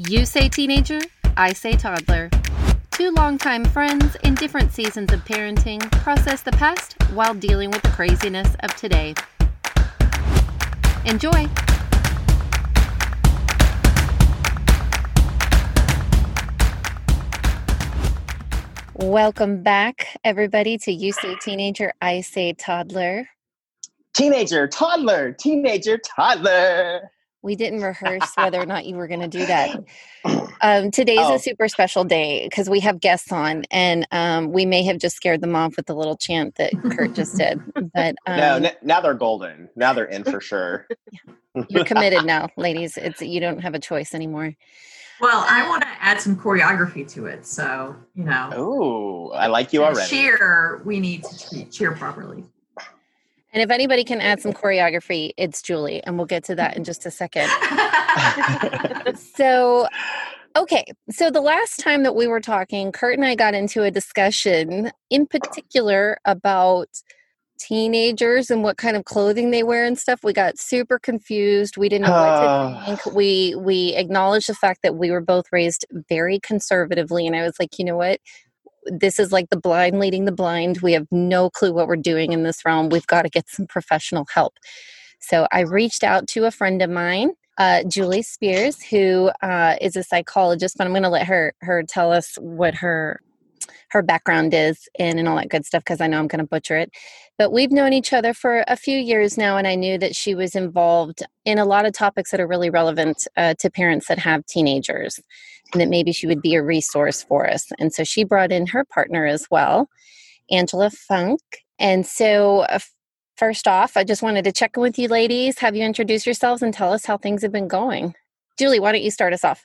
You say teenager, I say toddler. Two longtime friends in different seasons of parenting process the past while dealing with the craziness of today. Enjoy! Welcome back, everybody, to You Say Teenager, I Say Toddler. Teenager, toddler, teenager, toddler. We didn't rehearse whether or not you were going to do that. Um, today's oh. a super special day because we have guests on, and um, we may have just scared them off with the little chant that Kurt just did. But um, no, n- now they're golden. Now they're in for sure. You're committed now, ladies. It's you don't have a choice anymore. Well, I want to add some choreography to it, so you know. Oh, I like you already. Cheer, we need to cheer properly. And if anybody can add some choreography, it's Julie, and we'll get to that in just a second. so, okay. So, the last time that we were talking, Kurt and I got into a discussion in particular about teenagers and what kind of clothing they wear and stuff we got super confused we didn't know what to ah. think we we acknowledged the fact that we were both raised very conservatively and i was like you know what this is like the blind leading the blind. We have no clue what we're doing in this realm. We've got to get some professional help. So I reached out to a friend of mine, uh, Julie Spears, who uh, is a psychologist, but I'm going to let her her tell us what her her background is and, and all that good stuff because I know I'm going to butcher it. But we've known each other for a few years now, and I knew that she was involved in a lot of topics that are really relevant uh, to parents that have teenagers and that maybe she would be a resource for us. And so she brought in her partner as well, Angela Funk. And so, uh, first off, I just wanted to check in with you ladies, have you introduce yourselves, and tell us how things have been going. Julie, why don't you start us off?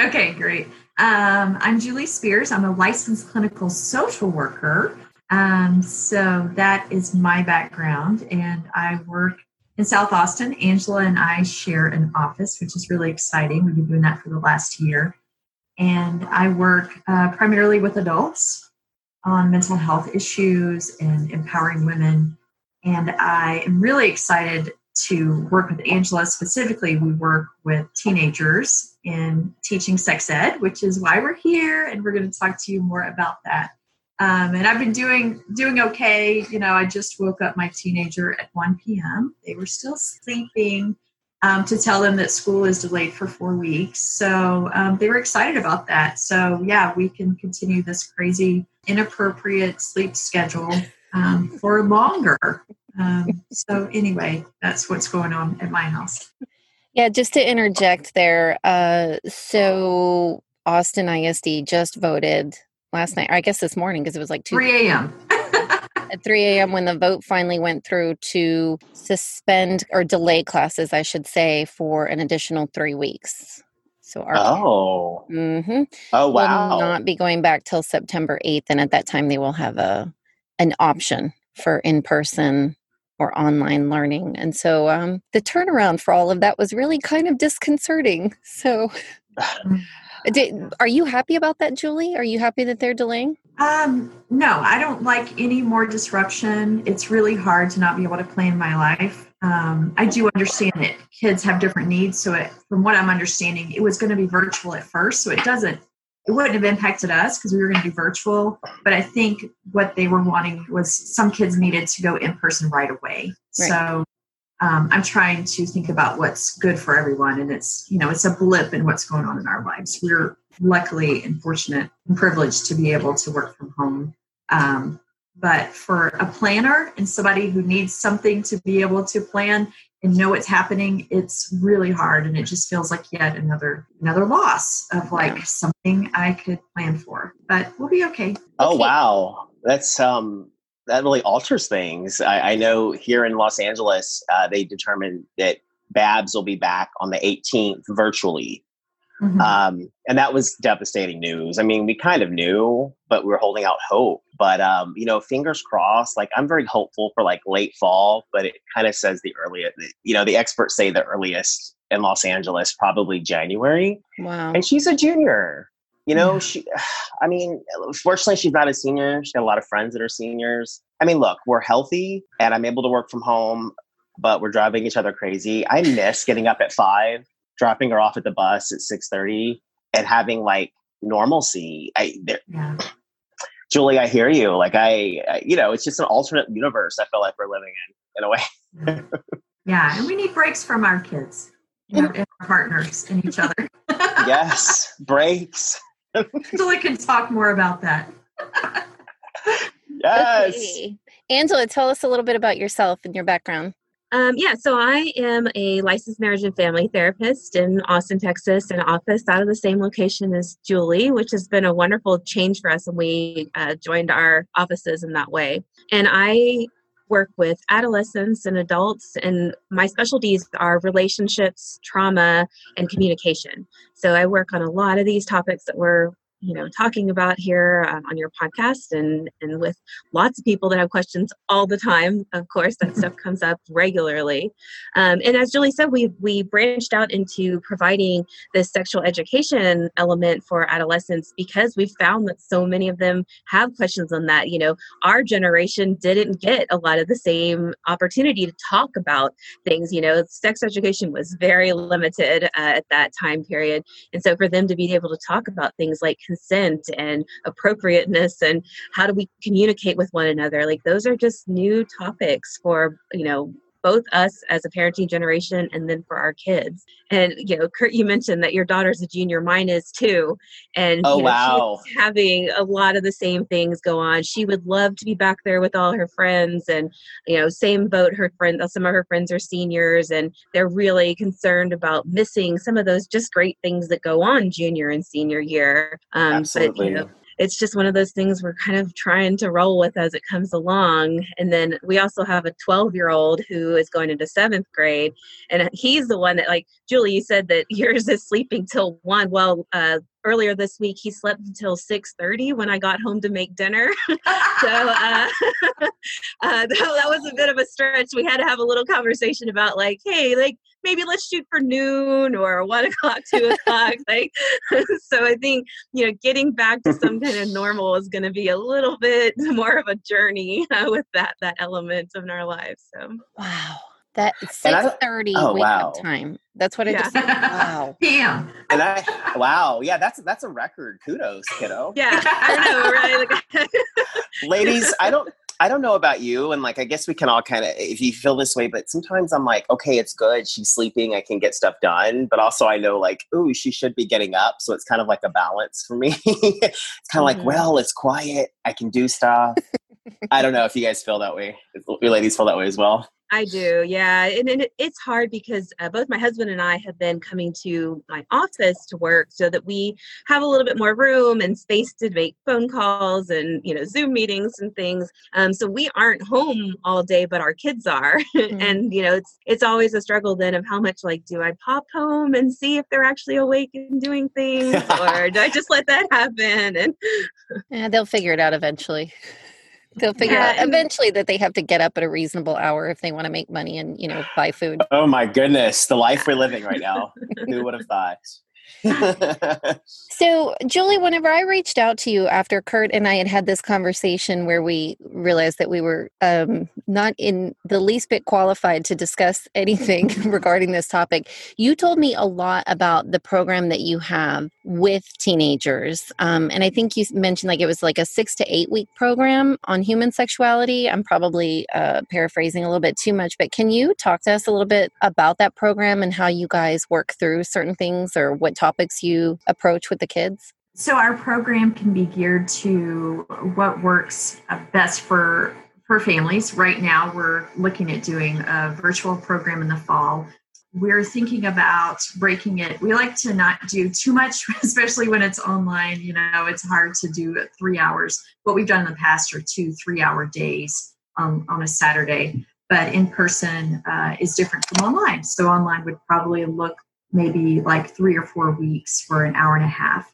Okay, great. Um, I'm Julie Spears. I'm a licensed clinical social worker. Um, so that is my background, and I work in South Austin. Angela and I share an office, which is really exciting. We've been doing that for the last year and I work uh, primarily with adults on mental health issues and empowering women. And I am really excited to work with Angela. Specifically, we work with teenagers in teaching sex ed, which is why we're here, and we're going to talk to you more about that. Um, and I've been doing doing okay. You know, I just woke up my teenager at 1 p.m. They were still sleeping um, to tell them that school is delayed for four weeks. So um, they were excited about that. So, yeah, we can continue this crazy, inappropriate sleep schedule um, for longer. Um, so, anyway, that's what's going on at my house. Yeah, just to interject there. Uh, so, Austin ISD just voted last night, I guess this morning, because it was like 2 3 a.m at 3 a.m. when the vote finally went through to suspend or delay classes, I should say, for an additional three weeks. So our oh, mm-hmm, oh wow, will not be going back till September 8th, and at that time they will have a an option for in person or online learning. And so um, the turnaround for all of that was really kind of disconcerting. So. Did, are you happy about that, Julie? Are you happy that they're delaying? Um, no, I don't like any more disruption. It's really hard to not be able to plan my life. Um, I do understand that kids have different needs. So, it, from what I'm understanding, it was going to be virtual at first. So, it doesn't, it wouldn't have impacted us because we were going to do virtual. But I think what they were wanting was some kids needed to go in person right away. Right. So, um, I'm trying to think about what's good for everyone, and it's you know it's a blip in what's going on in our lives. We're luckily and fortunate and privileged to be able to work from home. Um, but for a planner and somebody who needs something to be able to plan and know what's happening, it's really hard, and it just feels like yet another another loss of like yeah. something I could plan for. But we'll be okay. Oh wow, that's um that really alters things. I, I know here in Los Angeles, uh, they determined that Babs will be back on the 18th virtually. Mm-hmm. Um, and that was devastating news. I mean, we kind of knew, but we were holding out hope. But um, you know, fingers crossed. Like I'm very hopeful for like late fall, but it kind of says the earliest. You know, the experts say the earliest in Los Angeles probably January. Wow. And she's a junior you know, yeah. she, I mean, fortunately, she's not a senior. She's got a lot of friends that are seniors. I mean, look, we're healthy and I'm able to work from home, but we're driving each other crazy. I miss getting up at five, dropping her off at the bus at 6.30 and having like normalcy. I there, yeah. Julie, I hear you. Like I, I, you know, it's just an alternate universe. I feel like we're living in in a way. yeah. Mm-hmm. yeah, and we need breaks from our kids, you know, and our partners and each other. yes, breaks. So Julie can talk more about that. yes. Okay. Angela, tell us a little bit about yourself and your background. Um, yeah, so I am a licensed marriage and family therapist in Austin, Texas, an office out of the same location as Julie, which has been a wonderful change for us, and we uh, joined our offices in that way. And I work with adolescents and adults, and my specialties are relationships, trauma, and communication. So I work on a lot of these topics that we're you know talking about here uh, on your podcast and and with lots of people that have questions all the time of course that stuff comes up regularly. Um, and as julie said we we branched out into providing this sexual education element for adolescents because we found that so many of them have questions on that. You know our generation didn't get a lot of the same opportunity to talk about things. You know sex education was very limited uh, at that time period. And so for them to be able to talk about things like consent and appropriateness and how do we communicate with one another? Like those are just new topics for you know both us as a parenting generation and then for our kids. And you know, Kurt, you mentioned that your daughter's a junior, mine is too. And oh you know, wow, having a lot of the same things go on. She would love to be back there with all her friends, and you know, same boat. Her friend, some of her friends are seniors, and they're really concerned about missing some of those just great things that go on junior and senior year. Um, Absolutely. But, you know, it's just one of those things we're kind of trying to roll with as it comes along. And then we also have a 12 year old who is going into seventh grade. And he's the one that, like, Julie, you said that yours is sleeping till one. Well, uh, earlier this week he slept until 6.30 when i got home to make dinner so uh, uh, that, that, was a bit of a stretch we had to have a little conversation about like hey like maybe let's shoot for noon or one o'clock two o'clock like so i think you know getting back to some kind of normal is going to be a little bit more of a journey uh, with that that element in our lives so wow that six thirty oh, wake wow. up time. That's what I yeah. just said. Wow. Damn. And I wow, yeah, that's that's a record. Kudos, kiddo. Yeah, I don't know, right? Ladies, I don't I don't know about you, and like I guess we can all kind of if you feel this way, but sometimes I'm like, okay, it's good. She's sleeping, I can get stuff done, but also I know like, ooh, she should be getting up. So it's kind of like a balance for me. it's kind of mm-hmm. like, well, it's quiet, I can do stuff. I don't know if you guys feel that way. You ladies feel that way as well. I do, yeah. And, and it's hard because uh, both my husband and I have been coming to my office to work so that we have a little bit more room and space to make phone calls and, you know, Zoom meetings and things. Um, so we aren't home all day, but our kids are. Mm-hmm. and, you know, it's, it's always a struggle then of how much, like, do I pop home and see if they're actually awake and doing things or do I just let that happen? And yeah, they'll figure it out eventually. They'll figure yeah, out eventually that they have to get up at a reasonable hour if they want to make money and you know buy food. Oh my goodness, the life we're living right now. Who would have thought? so, Julie, whenever I reached out to you after Kurt and I had had this conversation where we realized that we were um, not in the least bit qualified to discuss anything regarding this topic, you told me a lot about the program that you have with teenagers. Um, and I think you mentioned like it was like a six to eight week program on human sexuality. I'm probably uh, paraphrasing a little bit too much, but can you talk to us a little bit about that program and how you guys work through certain things or what topics you approach with the kids? So our program can be geared to what works best for for families. Right now, we're looking at doing a virtual program in the fall. We're thinking about breaking it. We like to not do too much, especially when it's online. You know, it's hard to do three hours. What we've done in the past are two three-hour days on, on a Saturday, but in person uh, is different from online. So online would probably look maybe like three or four weeks for an hour and a half.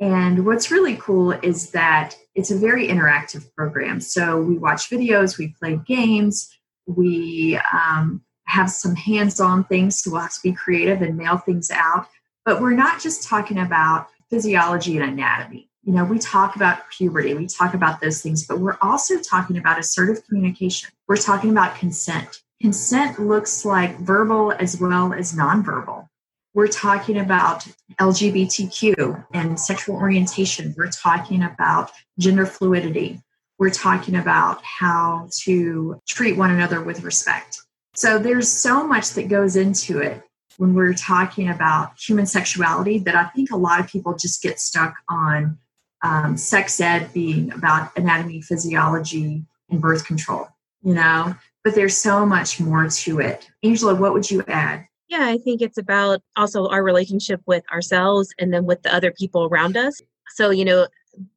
And what's really cool is that it's a very interactive program. So we watch videos, we play games, we um, have some hands on things to us be creative and mail things out. But we're not just talking about physiology and anatomy. You know, we talk about puberty, we talk about those things, but we're also talking about assertive communication. We're talking about consent. Consent looks like verbal as well as nonverbal. we're talking about LGBTQ and sexual orientation. We're talking about gender fluidity. We're talking about how to treat one another with respect. So there's so much that goes into it when we're talking about human sexuality that I think a lot of people just get stuck on um, sex ed being about anatomy, physiology, and birth control, you know? But there's so much more to it. Angela, what would you add? Yeah, I think it's about also our relationship with ourselves and then with the other people around us. So, you know,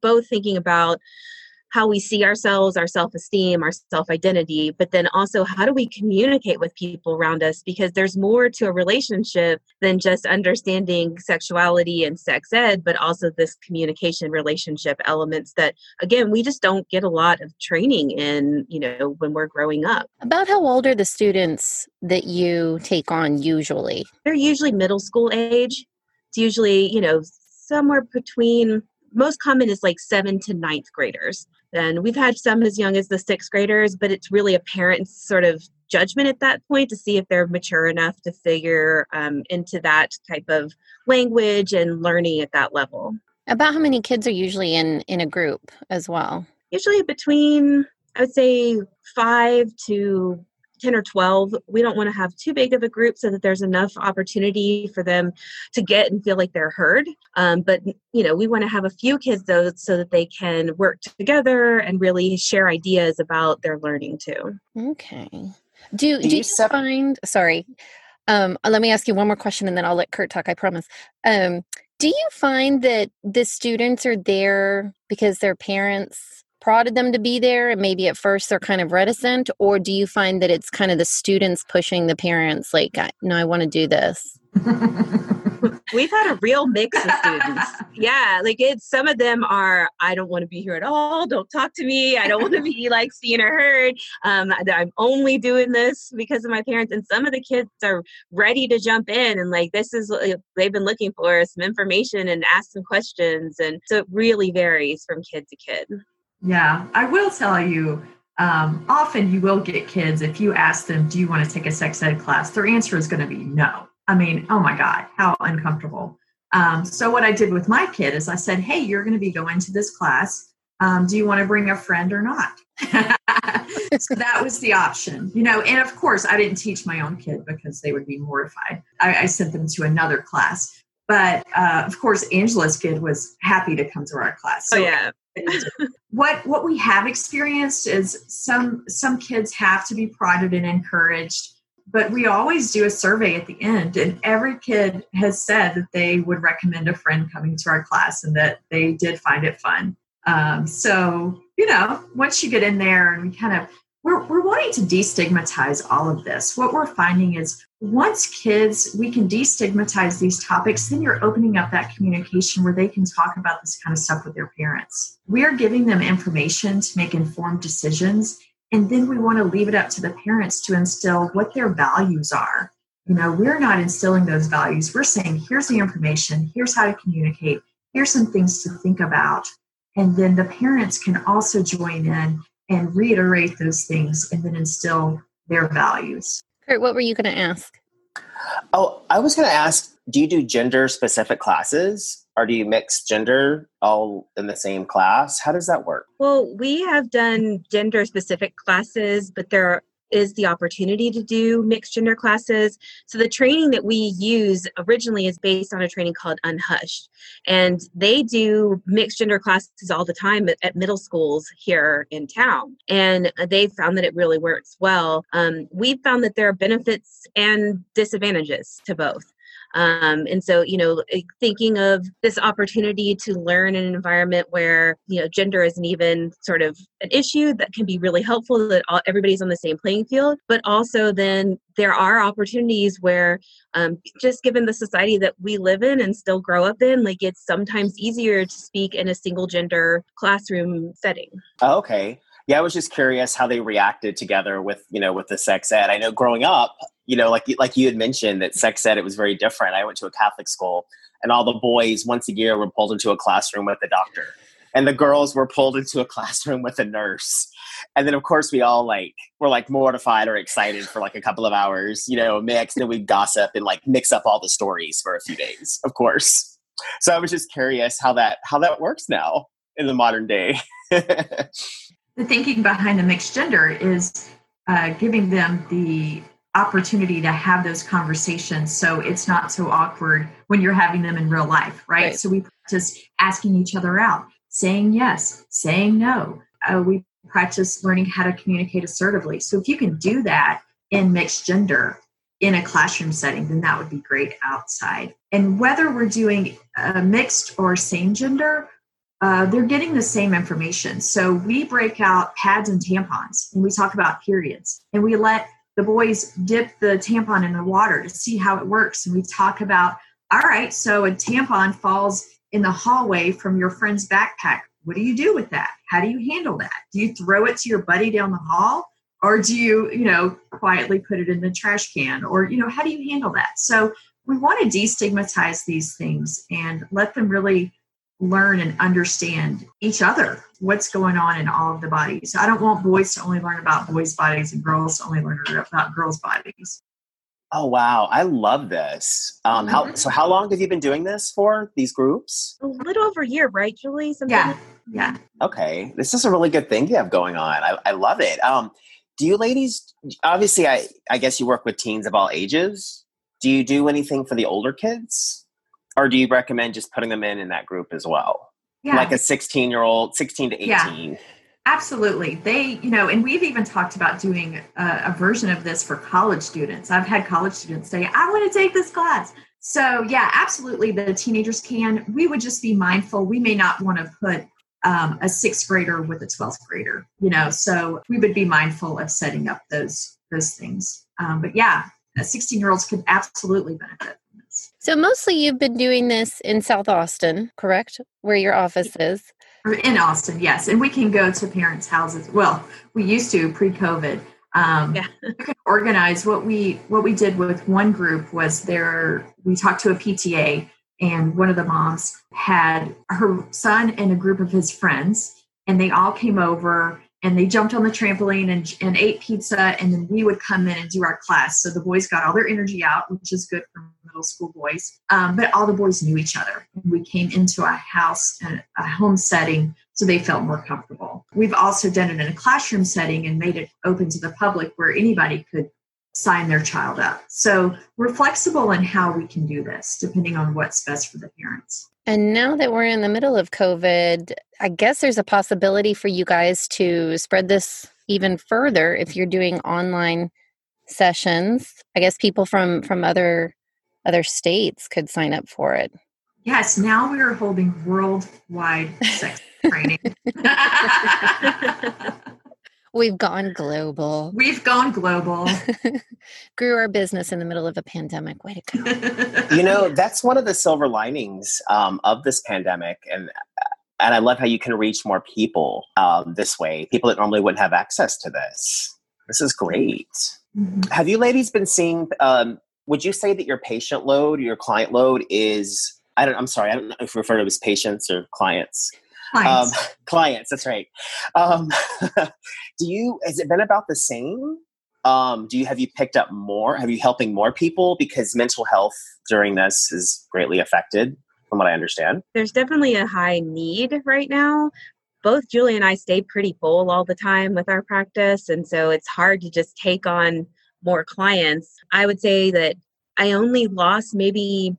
both thinking about how we see ourselves, our self esteem, our self identity, but then also how do we communicate with people around us? Because there's more to a relationship than just understanding sexuality and sex ed, but also this communication relationship elements that, again, we just don't get a lot of training in, you know, when we're growing up. About how old are the students that you take on usually? They're usually middle school age. It's usually, you know, somewhere between most common is like seven to ninth graders. And we've had some as young as the sixth graders, but it's really a parent's sort of judgment at that point to see if they're mature enough to figure um, into that type of language and learning at that level. About how many kids are usually in in a group as well? Usually between I would say five to 10 or 12 we don't want to have too big of a group so that there's enough opportunity for them to get and feel like they're heard. Um, but you know we want to have a few kids though so that they can work together and really share ideas about their learning too. Okay. Do, do, do you, sep- find sorry um, uh, let me ask you one more question and then i'll let kurt talk i promise. Um, do you find that the students are there because their parents prodded them to be there and maybe at first they're kind of reticent or do you find that it's kind of the students pushing the parents like no i want to do this? We've had a real mix of students. Yeah like it's some of them are i don't want to be here at all. Don't talk to me. I don't want to be like seen or heard. Um, i'm only doing this because of my parents. And some of the kids are ready to jump in and like this is they've been looking for some information and ask some questions and so it really varies from kid to kid yeah, I will tell you. Um, often you will get kids if you ask them, "Do you want to take a sex ed class?" Their answer is going to be no. I mean, oh my god, how uncomfortable. Um, so what I did with my kid is I said, "Hey, you're going to be going to this class. Um, do you want to bring a friend or not?" so that was the option, you know. And of course, I didn't teach my own kid because they would be mortified. I, I sent them to another class. But uh, of course, Angela's kid was happy to come to our class. So oh yeah, what what we have experienced is some some kids have to be prodded and encouraged but we always do a survey at the end and every kid has said that they would recommend a friend coming to our class and that they did find it fun um, so you know once you get in there and we kind of we're, we're wanting to destigmatize all of this. What we're finding is once kids, we can destigmatize these topics, then you're opening up that communication where they can talk about this kind of stuff with their parents. We are giving them information to make informed decisions. And then we want to leave it up to the parents to instill what their values are. You know, we're not instilling those values. We're saying, here's the information, here's how to communicate, here's some things to think about. And then the parents can also join in and reiterate those things and then instill their values. Kurt, what were you going to ask? Oh, I was going to ask do you do gender specific classes or do you mix gender all in the same class? How does that work? Well, we have done gender specific classes, but there is the opportunity to do mixed gender classes. So the training that we use originally is based on a training called Unhushed. And they do mixed gender classes all the time at, at middle schools here in town. And they found that it really works well. Um, we found that there are benefits and disadvantages to both. Um, and so, you know, eh, thinking of this opportunity to learn in an environment where, you know, gender isn't even sort of an issue that can be really helpful that all, everybody's on the same playing field, but also then there are opportunities where um, just given the society that we live in and still grow up in like it's sometimes easier to speak in a single gender classroom setting. Oh, okay yeah i was just curious how they reacted together with you know with the sex ed. I know growing up you know, like like you had mentioned that sex ed it was very different. I went to a Catholic school, and all the boys once a year were pulled into a classroom with a doctor, and the girls were pulled into a classroom with a nurse. And then of course we all like were like mortified or excited for like a couple of hours you know mix and we gossip and like mix up all the stories for a few days of course. So i was just curious how that how that works now in the modern day the thinking behind the mixed gender is uh, giving them the opportunity to have those conversations so it's not so awkward when you're having them in real life right, right. so we practice asking each other out saying yes saying no. Uh, we practice learning how to communicate assertively. So if you can do that in mixed gender in a classroom setting then that would be great outside. And whether we're doing a mixed or same gender uh, they're getting the same information. So we break out pads and tampons and we talk about periods and we let the boys dip the tampon in the water to see how it works. And we talk about, all right, so a tampon falls in the hallway from your friend's backpack. What do you do with that? How do you handle that? Do you throw it to your buddy down the hall? Or do you, you know, quietly put it in the trash can? Or, you know, how do you handle that? So we want to destigmatize these things and let them really learn and understand each other what's going on in all of the bodies. I don't want boys to only learn about boys bodies and girls to only learn about girls bodies. Oh wow. I love this. Um how mm-hmm. so how long have you been doing this for these groups? A little over a year right julie? Something yeah yeah. Okay. This is a really good thing you have going on. I, I love it. Um do you ladies obviously i i guess you work with teens of all ages. Do you do anything for the older kids or do you recommend just putting them in in that group as well yeah. like a 16 year old 16 to 18 yeah. Absolutely. They, you know, and we've even talked about doing a, a, version of this for college students. I've had college students say, I want to take this class. So, yeah, absolutely. The teenagers can. We would just be mindful. We may not want to put um, a sixth grader with a 12th grader, you know, so we would be mindful of setting up those those things. Um, but yeah, 16 year olds could absolutely benefit. So mostly you've been doing this in South Austin, correct? Where your office is. In Austin, yes. And we can go to parents' houses. Well, we used to pre-COVID. Um, yeah. organize what we what we did with one group was there we talked to a PTA and one of the moms had her son and a group of his friends and they all came over and they jumped on the trampoline and, and ate pizza and then we would come in and do our class. So the boys got all their energy out which is good for middle school boys. Um, but all the boys knew each other. We came into a house and a home setting so they felt more comfortable. We've also done it in a classroom setting and made it open to the public where anybody could sign their child up. So we're flexible in how we can do this depending on what's best for the parents and now that we're in the middle of COVID, I guess there's a possibility for you guys to spread this even further if you're doing online sessions. I guess people from from other other states could sign up for it. Yes, now we are holding worldwide sex training. We've gone global. We've gone global. Grew our business in the middle of a pandemic. Way to go. you know, that's one of the silver linings um, of this pandemic. And and I love how you can reach more people um, this way, people that normally wouldn't have access to this. This is great. Mm-hmm. Have you ladies been seeing? Um, would you say that your patient load, your client load, is? I don't. I'm sorry. I don't know if you refer to as patients or clients. Clients. Um, clients. That's right. Do you? Has it been about the same? Um, do you have you picked up more? Have you helping more people because mental health during this is greatly affected, from what I understand? There's definitely a high need right now. Both Julie and I stay pretty full all the time with our practice, and so it's hard to just take on more clients. I would say that I only lost maybe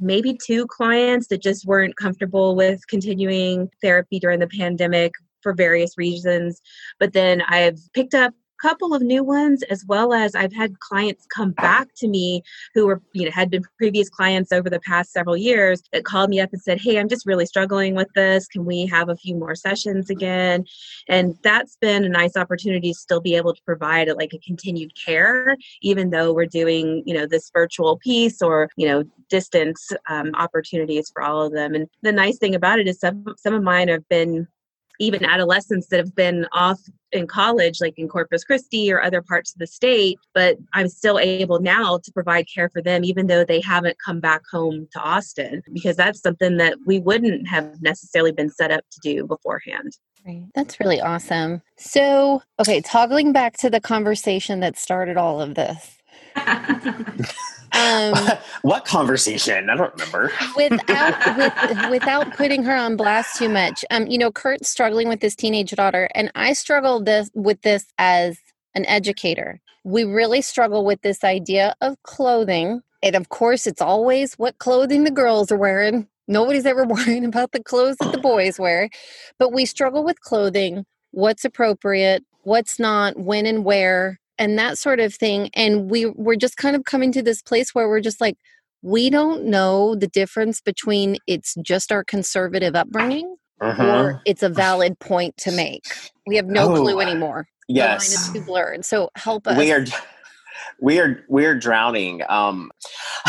maybe two clients that just weren't comfortable with continuing therapy during the pandemic for various reasons. But then I've picked up a couple of new ones as well as i've had clients come back to me who were you know had been previous clients over the past several years that called me up and said hey i'm just really struggling with this can we have a few more sessions again and that's been a nice opportunity to still be able to provide a, like a continued care even though we're doing you know this virtual piece or you know distance um, opportunities for all of them and the nice thing about it is some some of mine have been even adolescents that have been off in college, like in Corpus Christi or other parts of the state, but I'm still able now to provide care for them, even though they haven't come back home to Austin, because that's something that we wouldn't have necessarily been set up to do beforehand. Right. That's really awesome. So, okay, toggling back to the conversation that started all of this. Um, what conversation? I don't remember. without with, without putting her on blast too much. Um, you know, Kurt's struggling with his teenage daughter, and I struggle this with this as an educator. We really struggle with this idea of clothing. And of course, it's always what clothing the girls are wearing. Nobody's ever worrying about the clothes that the boys wear. But we struggle with clothing, what's appropriate, what's not, when and where and that sort of thing and we we're just kind of coming to this place where we're just like we don't know the difference between it's just our conservative upbringing uh-huh. or it's a valid point to make. We have no oh, clue anymore. Yes the line is too blurred so help us. we are we are we're drowning um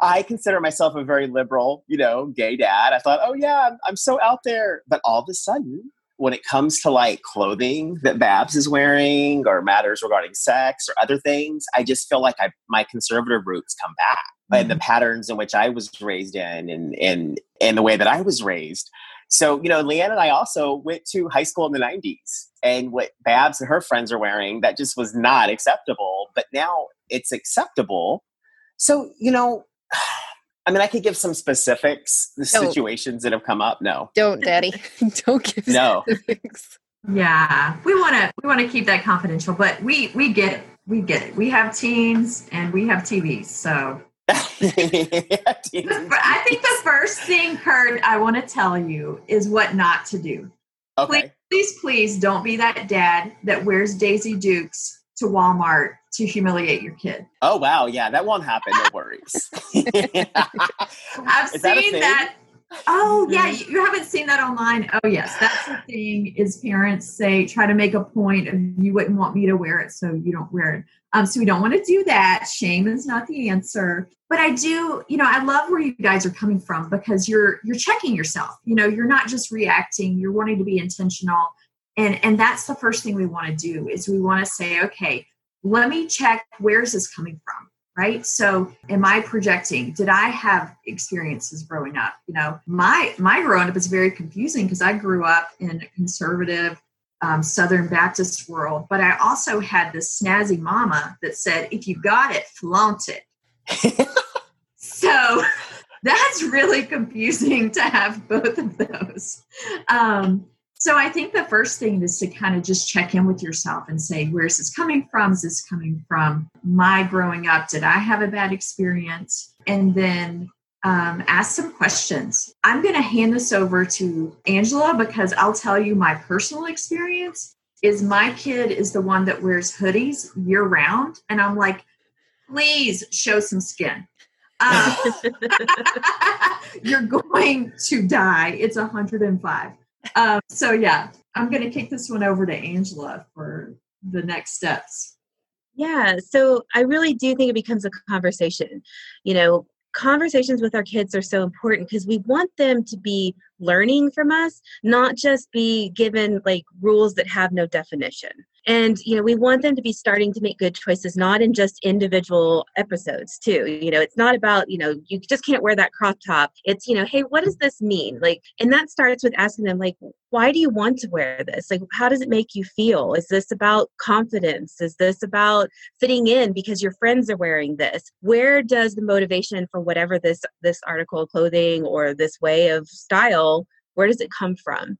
i consider myself a very liberal you know gay dad. I thought oh yeah I'm, I'm so out there but all of a sudden when it comes to like clothing that Babs is wearing or matters regarding sex or other things, I just feel like I, my conservative roots come back. Mm-hmm. And the patterns in which I was raised in and, and, and the way that I was raised. So, you know, Leanne and I also went to high school in the 90s. And what Babs and her friends are wearing, that just was not acceptable. But now it's acceptable. So, you know, I mean, I could give some specifics, the don't. situations that have come up. No, don't, Daddy. don't give no. Specifics. Yeah, we want to we want to keep that confidential, but we we get it. We get it. We have teens and we have TVs, so. I think the first thing, Kurt, I want to tell you is what not to do. Okay. Please, please, please don't be that dad that wears Daisy Dukes to Walmart to humiliate your kid. Oh wow, yeah, that won't happen. No worries. I've Is seen that, that. Oh yeah, mm-hmm. you haven't seen that online. Oh yes, that's the thing. Is parents say try to make a point of you wouldn't want me to wear it, so you don't wear it. Um, so we don't want to do that. Shame is not the answer. But I do, you know, I love where you guys are coming from because you're you're checking yourself. You know, you're not just reacting. You're wanting to be intentional and and that's the first thing we want to do is we want to say okay let me check where's this coming from right? So am i projecting? Did i have experiences growing up? You know my my growing up is very confusing because i grew up in a conservative um, southern baptist world but i also had this snazzy mama that said if you got it flaunt it. So that's really confusing to have both of those. Um, so I think the first thing is to kind of just check in with yourself and say, where's this coming from? Is this coming from my growing up? Did I have a bad experience? And then um, ask some questions. I'm going to hand this over to Angela because I'll tell you my personal experience is my kid is the one that wears hoodies year round. And I'm like, please show some skin. Uh, you're going to die. It's 105 um, so yeah, I'm going to kick this one over to Angela for the next steps. Yeah, so I really do think it becomes a conversation. You know, conversations with our kids are so important because we want them to be learning from us, not just be given like rules that have no definition and you know we want them to be starting to make good choices not in just individual episodes too. You know it's not about you know you just can't wear that crop top. It's you know hey what does this mean? Like and that starts with asking them like why do you want to wear this? Like how does it make you feel? Is this about confidence? Is this about fitting in because your friends are wearing this? Where does the motivation for whatever this this article of clothing or this way of style where does it come from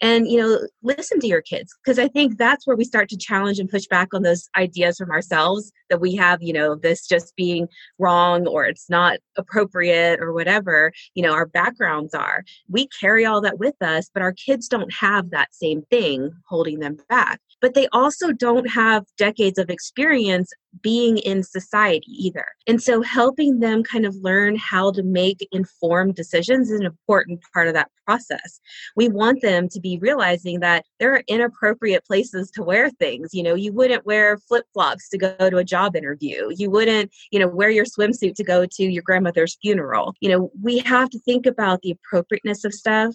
and you know listen to your kids because i think that's where we start to challenge and push back on those ideas from ourselves that we have you know this just being wrong or it's not appropriate or whatever you know our backgrounds are. We carry all that with us but our kids don't have that same thing holding them back. But they also don't have decades of experience being in society either. And so helping them kind of learn how to make informed decisions is an important part of that process. We want them to be realizing that there are inappropriate places to wear things. You know, you wouldn't wear flip-flops to go to a job interview. You wouldn't, you know, wear your swimsuit to go to your grandmother's funeral. You know, we have to think about the appropriateness of stuff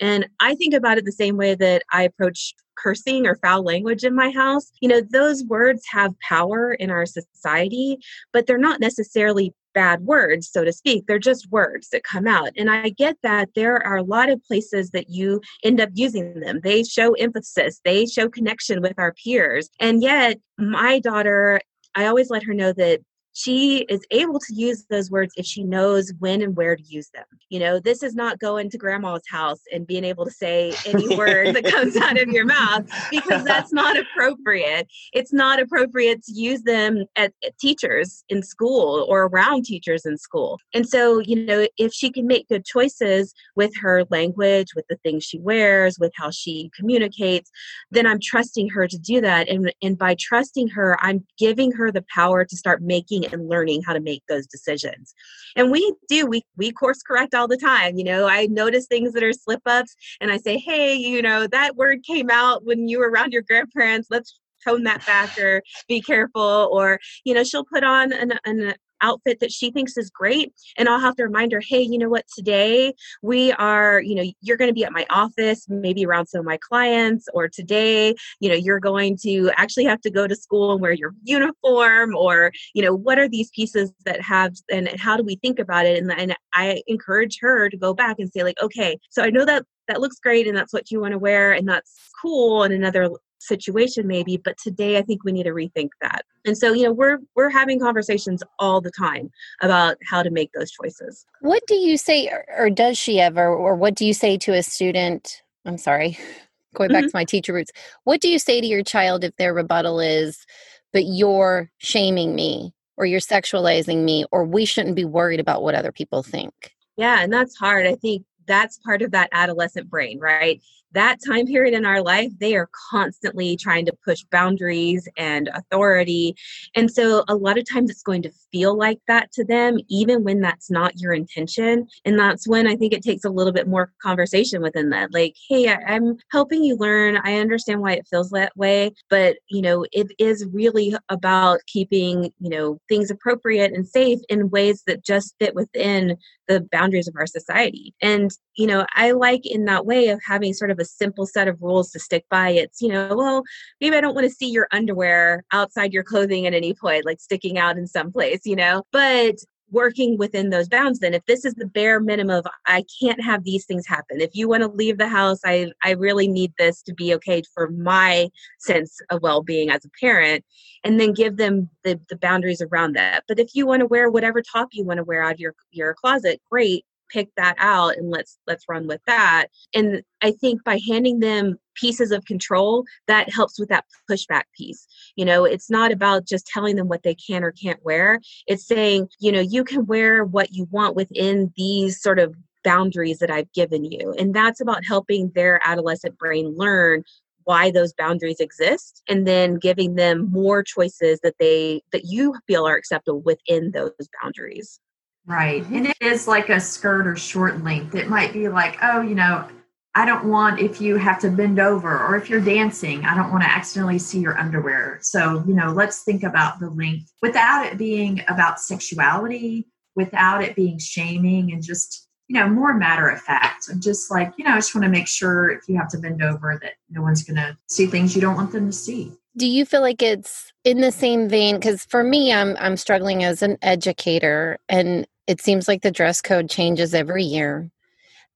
And I think about it the same way that I approach cursing or foul language in my house. You know, those words have power in our society, but they're not necessarily bad words, so to speak. They're just words that come out. And I get that there are a lot of places that you end up using them. They show emphasis, they show connection with our peers. And yet, my daughter, I always let her know that she is able to use those words if she knows when and where to use them. You know, this is not going to grandma's house and being able to say any word that comes out of your mouth because that's not appropriate. It's not appropriate to use them at, at teachers in school or around teachers in school. And so, you know, if she can make good choices with her language, with the things she wears, with how she communicates, then I'm trusting her to do that. And, and by trusting her, I'm giving her the power to start making and learning how to make those decisions. And we do, we, we course correct all the time. You know, I notice things that are slip ups and I say, hey, you know, that word came out when you were around your grandparents. Let's tone that back or be careful or you know she'll put on an, an outfit that she thinks is great and i'll have to remind her hey you know what? Today we are you know you're going to be at my office maybe around some of my clients or today you know you're going to actually have to go to school and wear your uniform or you know what are these pieces that have and how do we think about it? And, and i encourage her to go back and say like okay so i know that that looks great and that's what you want to wear and that's cool in another situation maybe but today i think we need to rethink that and so you know we're we're having conversations all the time about how to make those choices what do you say or, does she ever or what do you say to a student i'm sorry going back mm-hmm. to my teacher roots what do you say to your child if their rebuttal is but you're shaming me or you're sexualizing me or we shouldn't be worried about what other people think yeah and that's hard i think that's part of that adolescent brain, right? That time period in our life, they are constantly trying to push boundaries and authority. And so a lot of times it's going to feel like that to them, even when that's not your intention. And that's when I think it takes a little bit more conversation within that. Like, hey, I'm helping you learn. I understand why it feels that way. But, you know, it is really about keeping, you know, things appropriate and safe in ways that just fit within the boundaries of our society. And, you know, I like in that way of having sort of a simple set of rules to stick by. It's, you know, well, maybe I don't want to see your underwear outside your clothing at any point, like sticking out in some place, you know, but working within those bounds then if this is the bare minimum of i can't have these things happen. If you want to leave the house i i really need this to be okay for my sense of well-being as a parent and then give them the, the boundaries around that. But if you want to wear whatever top you want to wear out of your your closet great pick that out and let's let's run with that. And i think by handing them pieces of control that helps with that pushback piece. You know it's not about just telling them what they can or can't wear. It's saying you know you can wear what you want within these sort of boundaries that i've given you. And that's about helping their adolescent brain learn why those boundaries exist and then giving them more choices that they that you feel are acceptable within those boundaries Right. And it is like a skirt or short length. It might be like, oh, you know, I don't want if you have to bend over or if you're dancing, I don't want to accidentally see your underwear. So, you know, let's think about the length without it being about sexuality, without it being shaming and just, you know, more matter of fact. I'm just like, you know, I just want to make sure if you have to bend over that no one's going to see things you don't want them to see do you feel like it's in the same vein because for me i'm i'm struggling as an educator and it seems like the dress code changes every year.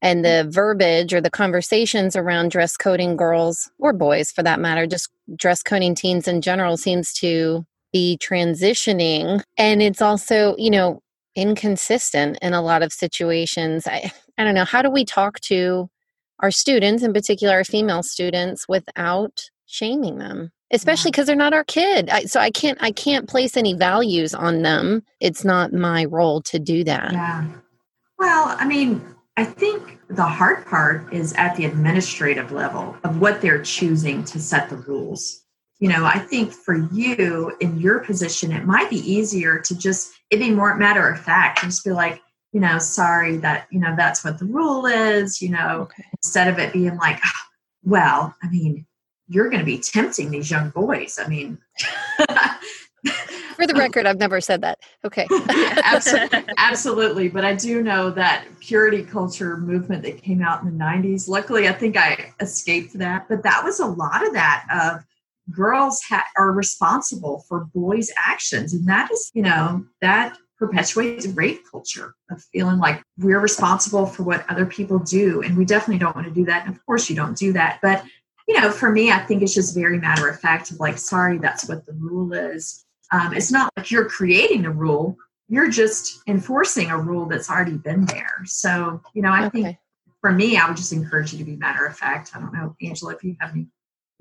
And mm. the verbiage or the conversations around dress coding girls or boys for that matter just dress coding teens in general seems to be transitioning. And it's also you know inconsistent in a lot of situations. I i don't know how do we talk to our students in particular our female students without shaming them especially because they're not our kid. I, so i can't i can't place any values on them. It's not my role to do that. Yeah. Well i mean i think the hard part is at the administrative level of what they're choosing to set the rules. You know i think for you in your position it might be easier to just it be more matter of fact and just be like you know sorry that you know that's what the rule is you know okay. instead of it being like oh, well i mean you're going to be tempting these young boys. I mean, For the record, I've never said that. Okay. absolutely, absolutely. But I do know that purity culture movement that came out in the 90s. Luckily, I think I escaped that. But that was a lot of that of girls ha- are responsible for boys' actions. And that is, you know, that perpetuates rape culture of feeling like we're responsible for what other people do. And we definitely don't want to do that. And of course, you don't do that. But, you know, for me, I think it's just very matter of fact of like, sorry, that's what the rule is. Um, it's not like you're creating a rule, you're just enforcing a rule that's already been there. So, you know, I okay. think for me, I would just encourage you to be matter of fact. I don't know, Angela, if you have any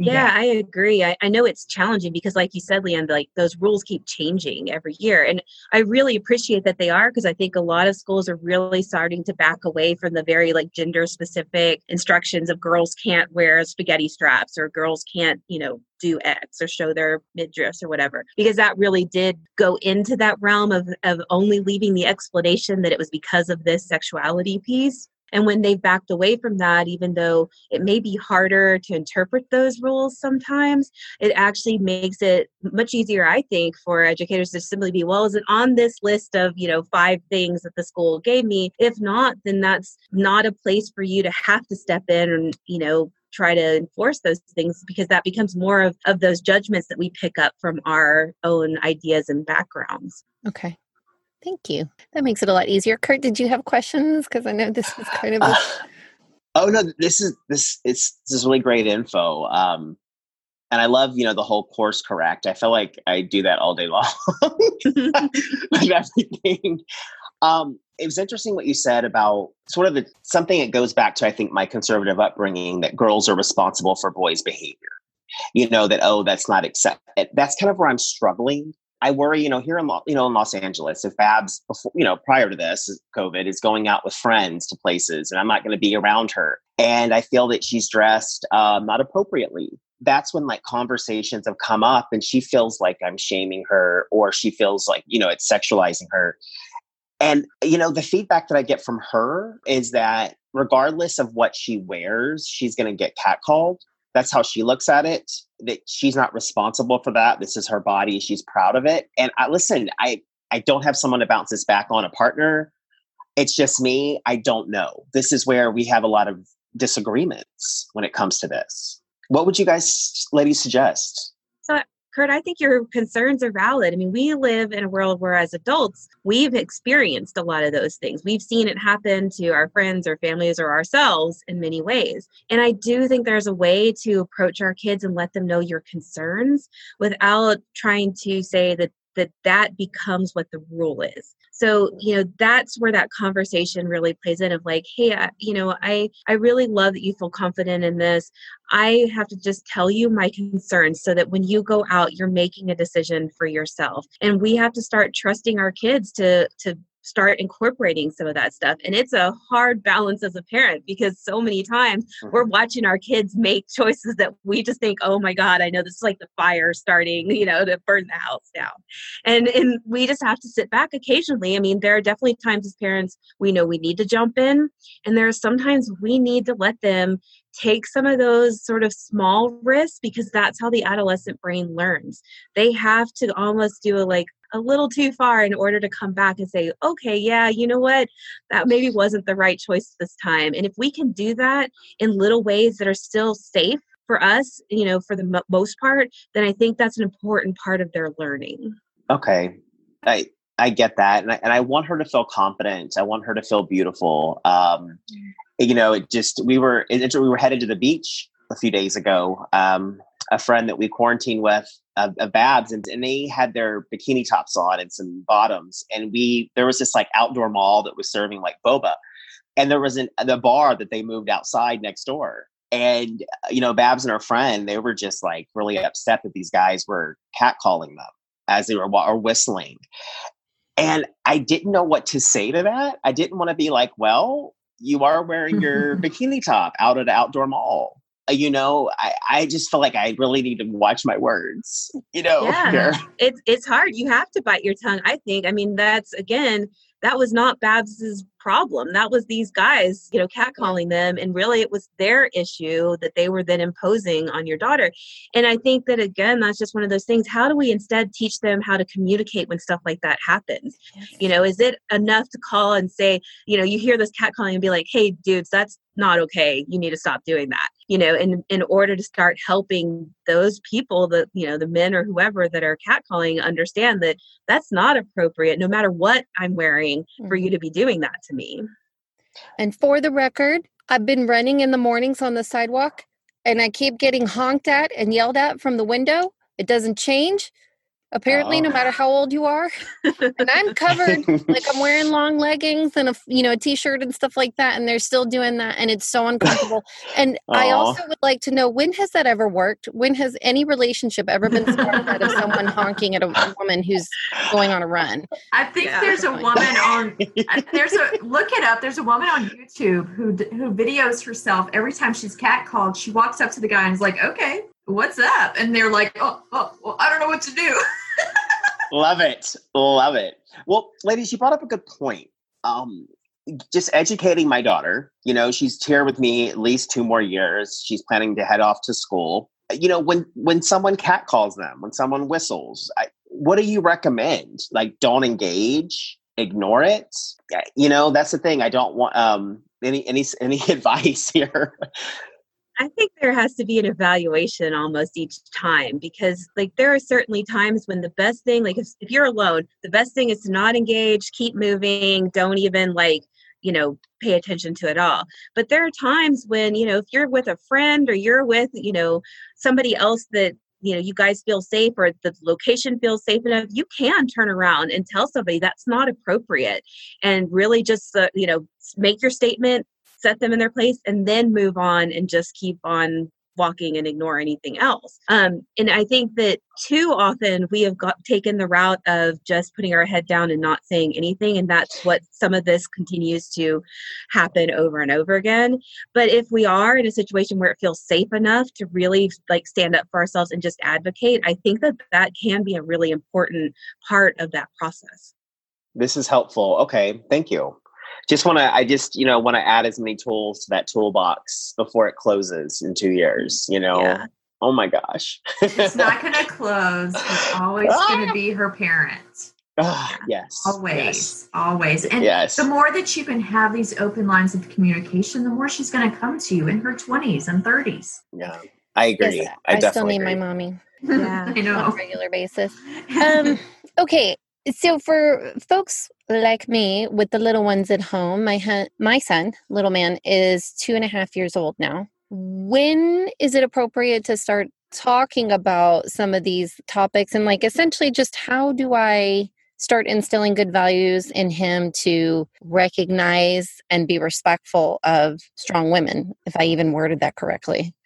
yeah, I agree. I, I know it's challenging because, like you said, Leanne, like those rules keep changing every year. And I really appreciate that they are because I think a lot of schools are really starting to back away from the very like gender specific instructions of girls can't wear spaghetti straps or girls can't, you know, do X or show their midriffs or whatever, because that really did go into that realm of, of only leaving the explanation that it was because of this sexuality piece. And when they've backed away from that, even though it may be harder to interpret those rules sometimes, it actually makes it much easier, I think, for educators to simply be, well, is it on this list of, you know, five things that the school gave me? If not, then that's not a place for you to have to step in and, you know, try to enforce those things because that becomes more of, of those judgments that we pick up from our own ideas and backgrounds. Okay. Thank you. That makes it a lot easier. Kurt, did you have questions? Because I know this is kind of. A- uh, oh no, this is this is this is really great info. Um, and I love you know the whole course correct. I feel like I do that all day long with everything. Um, it was interesting what you said about sort of the, something that goes back to I think my conservative upbringing that girls are responsible for boys' behavior. You know that oh that's not accept. That's kind of where I'm struggling I worry, you know, here in you know in Los Angeles, if Babs, before, you know, prior to this COVID, is going out with friends to places, and I'm not going to be around her, and I feel that she's dressed um, not appropriately. That's when like conversations have come up, and she feels like I'm shaming her, or she feels like you know it's sexualizing her. And you know, the feedback that I get from her is that regardless of what she wears, she's going to get catcalled that's how she looks at it that she's not responsible for that. This is her body. She's proud of it. And i listen i i don't have someone to bounce this back on a partner. It's just me. I don't know. This is where we have a lot of disagreements when it comes to this. What would you guys ladies suggest Kurt, I think your concerns are valid. I mean, we live in a world where, as adults, we've experienced a lot of those things. We've seen it happen to our friends or families or ourselves in many ways. And I do think there's a way to approach our kids and let them know your concerns without trying to say that that that becomes what the rule is. So you know that's where that conversation really plays in of like hey I, you know i i really love that you feel confident in this. I have to just tell you my concerns so that when you go out you're making a decision for yourself. And we have to start trusting our kids to to start incorporating some of that stuff. And it's a hard balance as a parent because so many times we're mm-hmm. watching our kids make choices that we just think, oh my God, I know this is like the fire starting, you know, to burn the house down. And and we just have to sit back occasionally. I mean, there are definitely times as parents we know we need to jump in. And there are sometimes we need to let them take some of those sort of small risks because that's how the adolescent brain learns. They have to almost do a like a little too far in order to come back and say, okay, yeah, you know what? That maybe wasn't the right choice this time. And if we can do that in little ways that are still safe for us, you know, for the m- most part, then I think that's an important part of their learning. Okay. I, I get that. And I, and I want her to feel confident. I want her to feel beautiful. Um, you know, it just, we were, it, we were headed to the beach a few days ago. Um, a friend that we quarantined with of, of Babs, and, and they had their bikini tops on and some bottoms. And we there was this like outdoor mall that was serving like boba, and there was an the bar that they moved outside next door. And you know, Babs and her friend, they were just like really upset that these guys were catcalling them as they were or whistling. And I didn't know what to say to that. I didn't want to be like, well, you are wearing your bikini top out at an outdoor mall uh, you know, I, I just feel like I really need to watch my words, you know. Yeah, it's it's hard. You have to bite your tongue, I think. I mean, that's again, that was not Babs's problem. That was these guys, you know, catcalling them. And really, it was their issue that they were then imposing on your daughter. And I think that, again, that's just one of those things. How do we instead teach them how to communicate when stuff like that happens? You know, is it enough to call and say, you know, you hear this catcalling and be like, hey, dudes, that's not okay. You need to stop doing that. You know, in in order to start helping those people that, you know, the men or whoever that are catcalling understand that that's not appropriate no matter what I'm wearing for you mm-hmm. to be doing that to me. And for the record, I've been running in the mornings on the sidewalk and I keep getting honked at and yelled at from the window. It doesn't change apparently oh. no matter how old you are and i'm covered oh. like i'm wearing long leggings and a you know a t-shirt and stuff like that and they're still doing that and it's so uncomfortable. And i also would like to know when has that ever worked? When has any relationship ever been started out of someone honking at a woman who's going on a run? I think yeah, there's a woman on there's a look it up there's a woman on youtube who who videos herself every time she's catcalled she walks up to the guy and is like okay what's up? And they're like oh, oh well, i don't know what to do Love it. Love it. Well, ladies, you brought up a good point. Um, just educating my daughter. You know, she's here with me at least two more years. She's planning to head off to school. You know, when when someone cat calls them, when someone whistles, I, what do you recommend? Like, don't engage, ignore it. You know, that's the thing. I don't want um, any any any advice here. I think there has to be an evaluation almost each time because, like, there are certainly times when the best thing, like, if, if you're alone, the best thing is to not engage, keep moving, don't even, like, you know, pay attention to it all. But there are times when, you know, if you're with a friend or you're with, you know, somebody else that you know you guys feel safe or the location feels safe enough you can turn around and tell somebody that's not appropriate and really just uh, you know make your statement set them in their place and then move on and just keep on walking and ignore anything else. Um, and I think that too often we have got taken the route of just putting our head down and not saying anything, and that's what some of this continues to happen over and over again. But if we are in a situation where it feels safe enough to really like stand up for ourselves and just advocate, I think that that can be a really important part of that process. This is helpful. Okay, thank you just want to i just you know want to add as many tools to that toolbox before it closes in two years you know yeah. oh my gosh it's not going to close it's always going to be her parent Ah, yes. Always, yes. always. And yes. the more that you can have these open lines of communication, the more she's going to come to you in her 20s and 30s. Yeah, I agree. Yes, I, I still need agree. my mommy. Yeah, I know. On a regular basis. Um, okay, so for folks like me with the little ones at home, my ha- my son, little man, is two and a half years old now. When is it appropriate to start talking about some of these topics and like essentially just how do I start instilling good values in him to recognize and be respectful of strong women, if I even worded that correctly?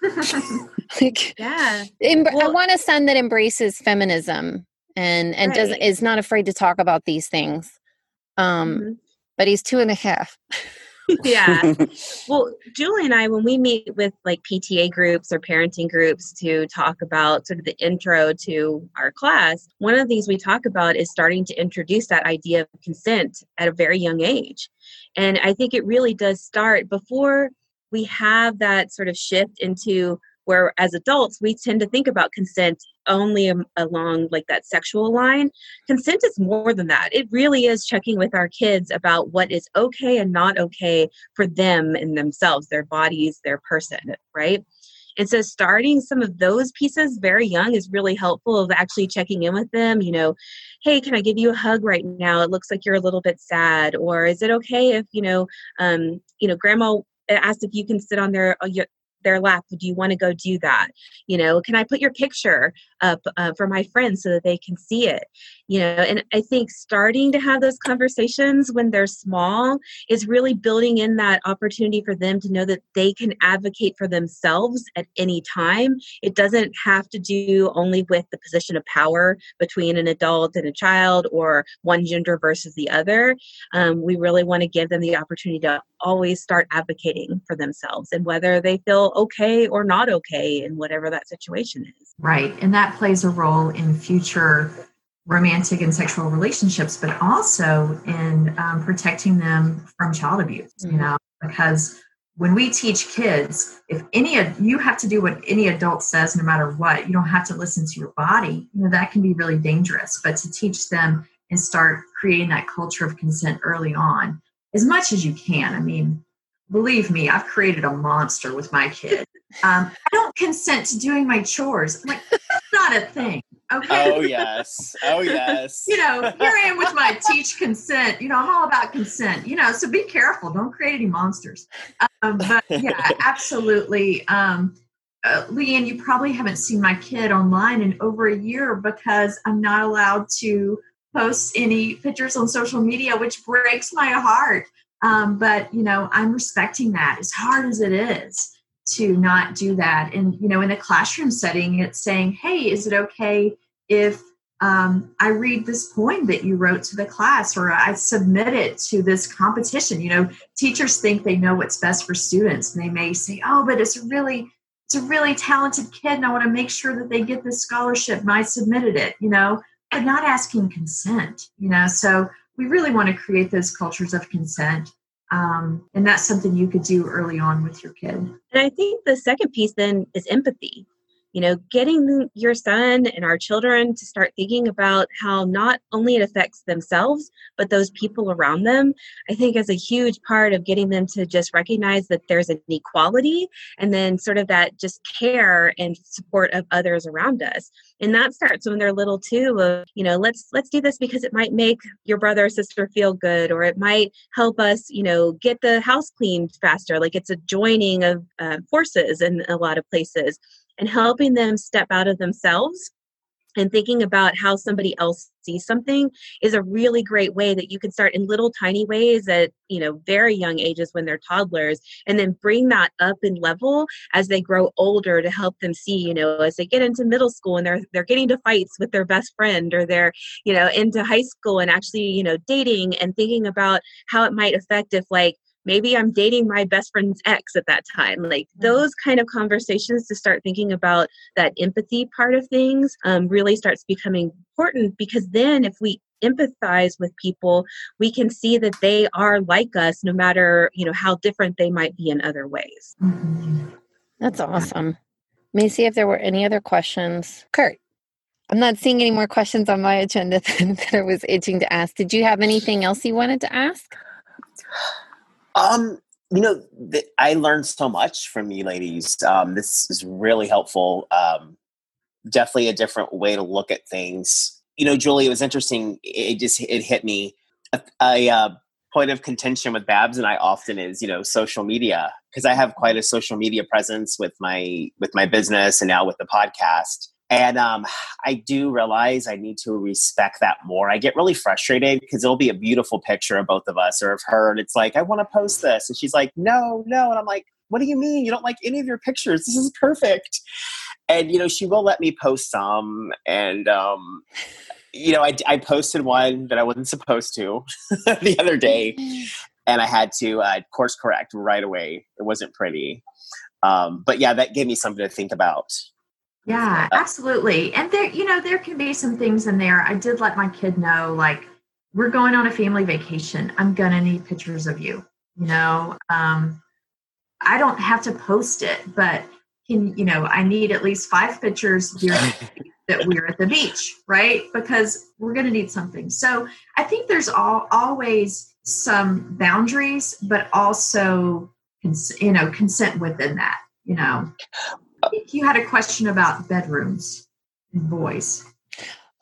like, yeah. Em- well, I want a son that embraces feminism and and right. doesn't is not afraid to talk about these things um mm-hmm. but he's two and a half yeah well julie and i when we meet with like pta groups or parenting groups to talk about sort of the intro to our class one of the things we talk about is starting to introduce that idea of consent at a very young age and i think it really does start before we have that sort of shift into where as adults we tend to think about consent only along like that sexual line. Consent is more than that. It really is checking with our kids about what is okay and not okay for them and themselves their bodies their person right? And so starting some of those pieces very young is really helpful of actually checking in with them you know hey can i give you a hug right now? It looks like you're a little bit sad or is it okay if you know um you know grandma asked if you can sit on their uh, their lap do you want to go do that? You know can i put your picture up uh, for my friends so that they can see it you know and i think starting to have those conversations when they're small is really building in that opportunity for them to know that they can advocate for themselves at any time. It doesn't have to do only with the position of power between an adult and a child or one gender versus the other. Um, we really want to give them the opportunity to always start advocating for themselves and whether they feel okay or not okay in whatever that situation is. Right and that plays a role in future romantic and sexual relationships, but also in um, protecting them from child abuse, mm-hmm. you know, because when we teach kids, if any of you have to do what any adult says, no matter what, you don't have to listen to your body. You know that can be really dangerous. But to teach them and start creating that culture of consent early on, as much as you can. I mean, believe me, I've created a monster with my kid. Um, I don't consent to doing my chores. I'm like, not a thing. Okay. Oh yes. Oh yes. you know, here I am with my teach consent. You know, I'm all about consent. You know, so be careful. Don't create any monsters. Um, but yeah, absolutely. Um, uh, Leanne, you probably haven't seen my kid online in over a year because I'm not allowed to post any pictures on social media, which breaks my heart. Um, but you know, I'm respecting that as hard as it is to not do that. And you know, in a classroom setting, it's saying, "Hey, is it okay if um, I read this poem that you wrote to the class, or I submit it to this competition?" You know, teachers think they know what's best for students, and they may say, "Oh, but it's really." It's a really talented kid, and I want to make sure that they get this scholarship. And I submitted it, you know, but not asking consent, you know. So we really want to create those cultures of consent um, and that's something you could do early on with your kid. And i think the second piece then is empathy you know getting your son and our children to start thinking about how not only it affects themselves but those people around them i think is a huge part of getting them to just recognize that there's an equality and then sort of that just care and support of others around us. And that starts when they're little too of you know let's let's do this because it might make your brother or sister feel good or it might help us you know get the house cleaned faster. Like it's a joining of uh, forces in a lot of places and helping them step out of themselves and thinking about how somebody else sees something is a really great way that you can start in little tiny ways at you know very young ages when they're toddlers and then bring that up in level as they grow older to help them see you know as they get into middle school and they're they're getting to fights with their best friend or they're you know into high school and actually you know dating and thinking about how it might affect if like maybe i'm dating my best friend's ex at that time. Like mm-hmm. those kind of conversations to start thinking about that empathy part of things um, really starts becoming important because then if we empathize with people we can see that they are like us no matter you know how different they might be in other ways. Mm-hmm. that's awesome. Let me see if there were any other questions? Kurt i'm not seeing any more questions on my agenda that i was itching to ask. Did you have anything else you wanted to ask um, you know, th- I learned so much from you ladies. Um, this is really helpful. Um, definitely a different way to look at things. You know, Julie, it was interesting. It just it hit me. A, a uh, point of contention with Babs and I often is, you know, social media because I have quite a social media presence with my with my business and now with the podcast. And um, I do realize I need to respect that more. I get really frustrated because it'll be a beautiful picture of both of us or of her. And it's like, I want to post this. And she's like, no, no. And I'm like, what do you mean? You don't like any of your pictures? This is perfect. And, you know, she will let me post some. And, um, you know, I, I posted one that I wasn't supposed to the other day. And I had to uh, course correct right away. It wasn't pretty. Um, but yeah, that gave me something to think about. Yeah, absolutely. And there, you know, there can be some things in there. I did let my kid know, like, we're going on a family vacation. I'm gonna need pictures of you. You know, um, I don't have to post it, but can you know, I need at least five pictures that we're at the beach, right? Because we're gonna need something. So I think there's all always some boundaries, but also you know consent within that. You know you had a question about bedrooms and boys.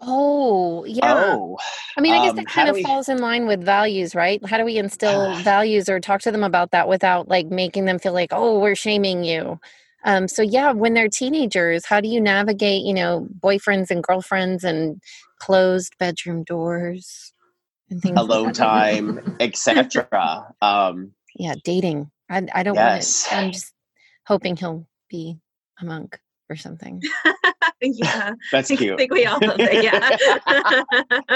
Oh, yeah. Oh, I mean, I guess um, that kind of we... falls in line with values, right? How do we instill uh, values or talk to them about that without like making them feel like, oh, we're shaming you? Um, so yeah, when they're teenagers, how do you navigate, you know, boyfriends and girlfriends and closed bedroom doors and things? Hello like time, etc. Um, yeah, dating. I, I don't yes. want it. I'm just hoping he'll be a monk or something. yeah, that's cute. I think we all love it. Yeah.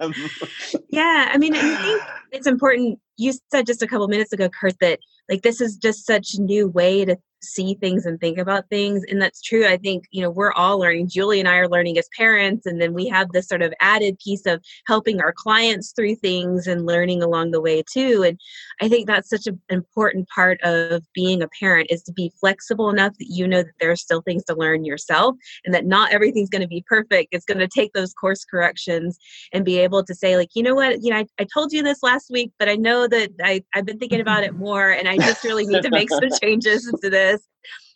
Um, yeah, I mean, I think it's important. You said just a couple minutes ago, Kurt, that like this is just such a new way to see things and think about things and that's true i think you know we're all learning julie and i are learning as parents and then we have this sort of added piece of helping our clients through things and learning along the way too and i think that's such an important part of being a parent is to be flexible enough that you know that there are still things to learn yourself and that not everything's going to be perfect it's going to take those course corrections and be able to say like you know what you know I, I told you this last week but i know that I, i've been thinking about it more and i just really need to make some changes to this this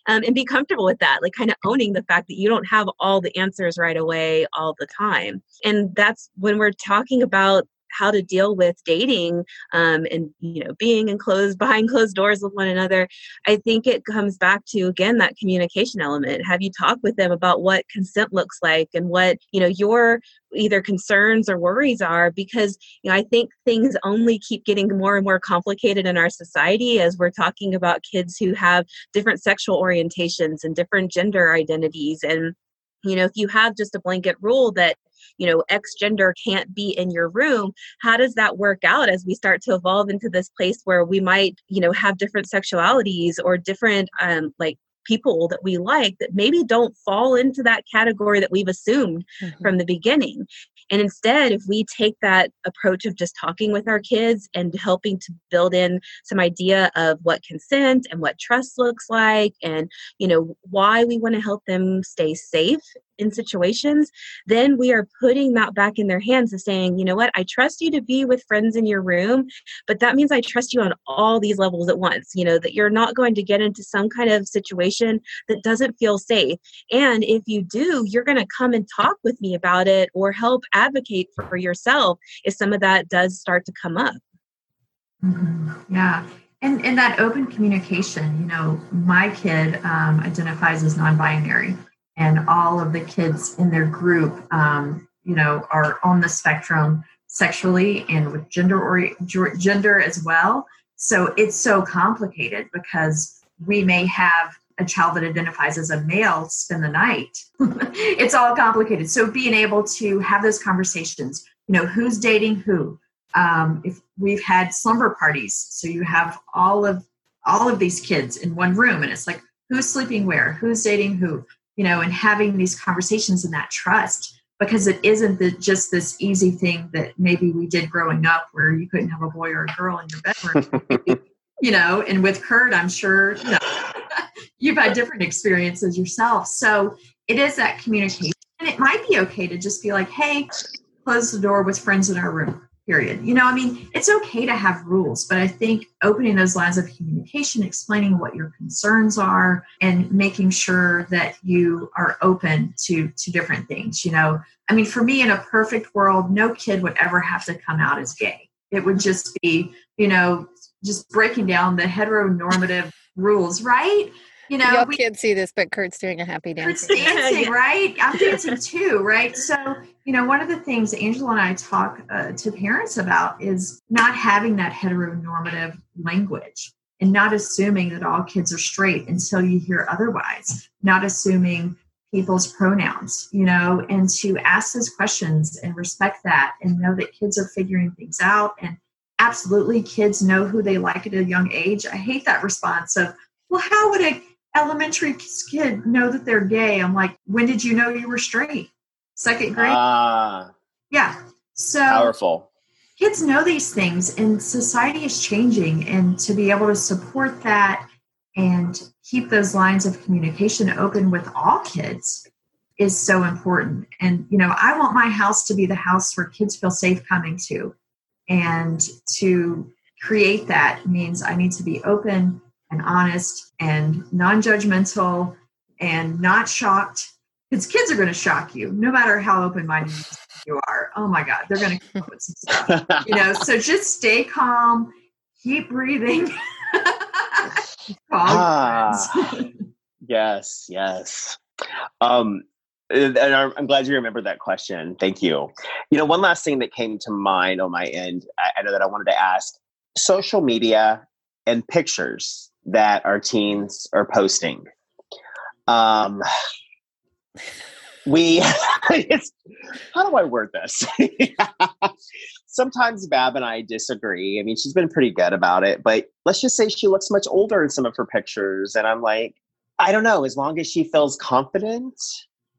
um, and be comfortable with that like kind of owning the fact that you don't have all the answers right away all the time. And that's when we're talking about how to deal with dating um, and you know being enclosed behind closed doors with one another. I think it comes back to again that communication element. Have you talked with them about what consent looks like and what you know your either concerns or worries are? Because you know i think things only keep getting more and more complicated in our society as we're talking about kids who have different sexual orientations and different gender identities. And you know if you have just a blanket rule that you know x gender can't be in your room how does that work out as we start to evolve into this place where we might you know have different sexualities or different um like people that we like that maybe don't fall into that category that we've assumed mm-hmm. from the beginning and instead, if we take that approach of just talking with our kids and helping to build in some idea of what consent and what trust looks like and, you know, why we want to help them stay safe in situations, then we are putting that back in their hands of saying, you know what, I trust you to be with friends in your room, but that means I trust you on all these levels at once, you know, that you're not going to get into some kind of situation that doesn't feel safe. And if you do, you're going to come and talk with me about it or help advocate for yourself if some of that does start to come up. Mm-hmm. Yeah. And, and that open communication, you know, my kid um, identifies as non binary and all of the kids in their group, um, you know, are on the spectrum sexually and with gender or gender as well. So it's so complicated because we may have a child that identifies as a male spend the night. it's all complicated. So being able to have those conversations, you know, who's dating who. Um, if we've had slumber parties, so you have all of all of these kids in one room, and it's like who's sleeping where, who's dating who, you know, and having these conversations and that trust because it isn't the, just this easy thing that maybe we did growing up where you couldn't have a boy or a girl in your bedroom. you know, and with Kurt, I'm sure you know, you've had different experiences yourself. So it is that communication. And it might be okay to just be like, hey, close the door with friends in our room period. You know, I mean, it's okay to have rules, but I think opening those lines of communication, explaining what your concerns are, and making sure that you are open to to different things. You know, I mean, for me, in a perfect world, no kid would ever have to come out as gay. It would just be, you know, just breaking down the heteronormative rules, right? You know, y'all we, can't see this, but Kurt's doing a happy dance. Kurt's dancing, right? I'm dancing too, right? So, you know, one of the things Angela and I talk uh, to parents about is not having that heteronormative language and not assuming that all kids are straight until you hear otherwise, not assuming people's pronouns, you know, and to ask those questions and respect that and know that kids are figuring things out and absolutely kids know who they like at a young age. I hate that response of, well, how would a elementary kid know that they're gay. I'm like, when did you know you were straight? Second grade? Ah. Uh, yeah. So powerful. Kids know these things and society is changing and to be able to support that and keep those lines of communication open with all kids is so important. And you know, I want my house to be the house where kids feel safe coming to. And to create that means I need to be open and honest and non-judgmental and not shocked. Because kids are going to shock you no matter how open-minded you are. Oh my god they're going to come up with some stuff. You know so just stay calm keep breathing. Ah, yes yes. Um and I'm glad you remembered that question. Thank you. You know, one last thing that came to mind on my end, I know that I wanted to ask. Social media and pictures that our teens are posting. Um, we, how do I word this? sometimes Bab and I disagree. I mean, she's been pretty good about it, but let's just say she looks much older in some of her pictures. And I'm like, I don't know, as long as she feels confident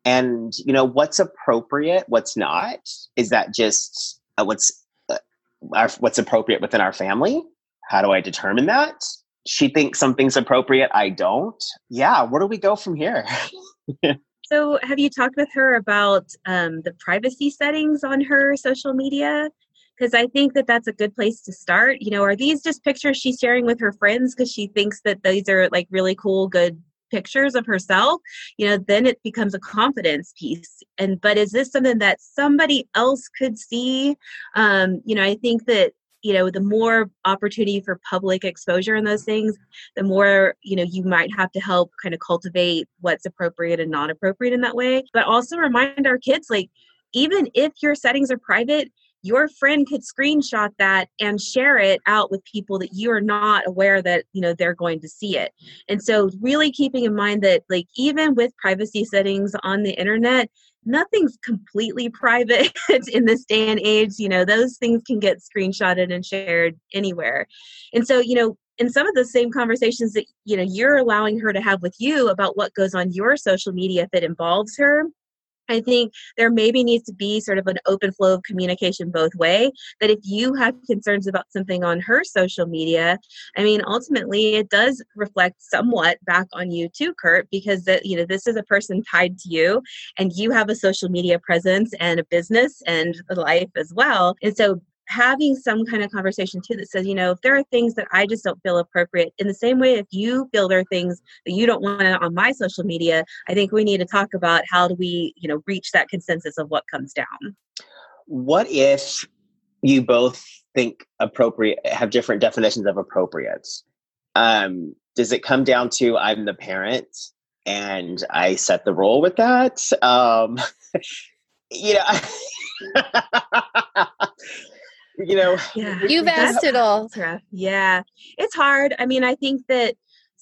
and, you know, what's appropriate, what's not, is that just uh, what's uh, our, what's appropriate within our family? How do I determine that? She thinks something's appropriate. I don't. Yeah. Where do we go from here? so, have you talked with her about um, the privacy settings on her social media? because I think that that's a good place to start. You know, are these just pictures she's sharing with her friends because she thinks that these are like really cool, good pictures of herself? You know, then it becomes a confidence piece. And but is this something that somebody else could see? Um, you know, I think that you know the more opportunity for public exposure in those things the more you know you might have to help kind of cultivate what's appropriate and not appropriate in that way. But also remind our kids like even if your settings are private your friend could screenshot that and share it out with people that you are not aware that you know they're going to see it. And so really keeping in mind that like even with privacy settings on the internet nothing's completely private in this day and age you know those things can get screenshotted and shared anywhere. And so you know in some of the same conversations that you know you're allowing her to have with you about what goes on your social media if it involves her I think there maybe needs to be sort of an open flow of communication both way. That if you have concerns about something on her social media, I mean, ultimately it does reflect somewhat back on you too, Kurt, because that you know this is a person tied to you, and you have a social media presence and a business and a life as well. And so having some kind of conversation too that says, you know, if there are things that I just don't feel appropriate, in the same way, if you feel there are things that you don't want on my social media, I think we need to talk about how do we, you know, reach that consensus of what comes down. What if you both think appropriate have different definitions of appropriate? Um, does it come down to I'm the parent and I set the role with that? Um, you know. you know yeah. you've asked it all yeah. It's hard. I mean i think that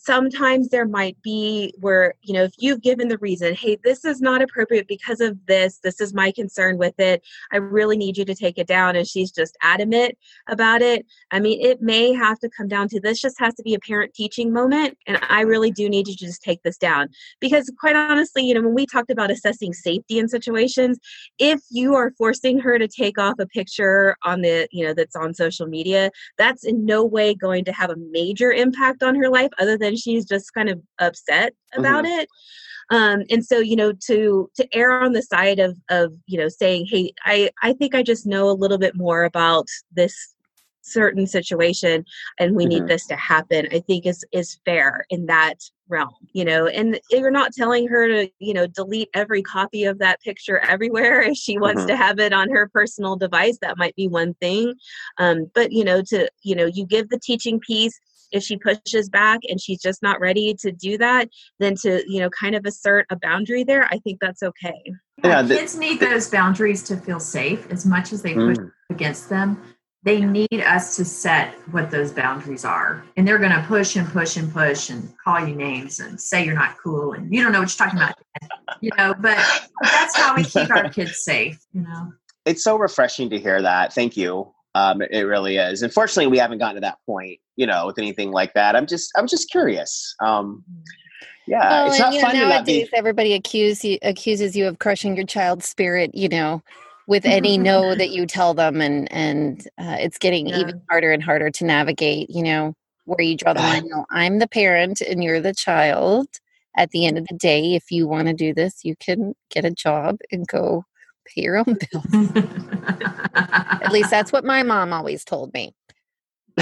sometimes there might be where you know if you've given the reason hey this is not appropriate because of this this is my concern with it i really need you to take it down and she's just adamant about it i mean it may have to come down to this just has to be a parent teaching moment and i really do need you to just take this down. Because quite honestly you know when we talked about assessing safety in situations if you are forcing her to take off a picture on the you know that's on social media that's in no way going to have a major impact on her life other than she's just kind of upset about mm-hmm. it um, and so you know to to err on the side of of you know saying hey i i think i just know a little bit more about this certain situation and we mm-hmm. need this to happen i think is is fair in that realm you know and you're not telling her to you know delete every copy of that picture everywhere if she wants mm-hmm. to have it on her personal device that might be one thing um, but you know to you know you give the teaching piece if she pushes back and she's just not ready to do that then to you know kind of assert a boundary there i think that's okay. Yeah, the, kids need those boundaries to feel safe as much as they push mm. against them. They need us to set what those boundaries are and they're going to push and push and push and call you names and say you're not cool and you don't know what you're talking about you know but that's how we keep our kids safe you know. It's so refreshing to hear that thank you um, it really is. Unfortunately, we haven't gotten to that point, you know, with anything like that. I'm just, I'm just curious. Um, yeah, well, it's not and, fun know, nowadays. Be- everybody accuse you, accuses you of crushing your child's spirit. You know, with any no that you tell them, and and uh, it's getting yeah. even harder and harder to navigate. You know, where you draw the line. No, I'm the parent, and you're the child. At the end of the day, if you want to do this, you can get a job and go pay your own bills. At least that's what my mom always told me.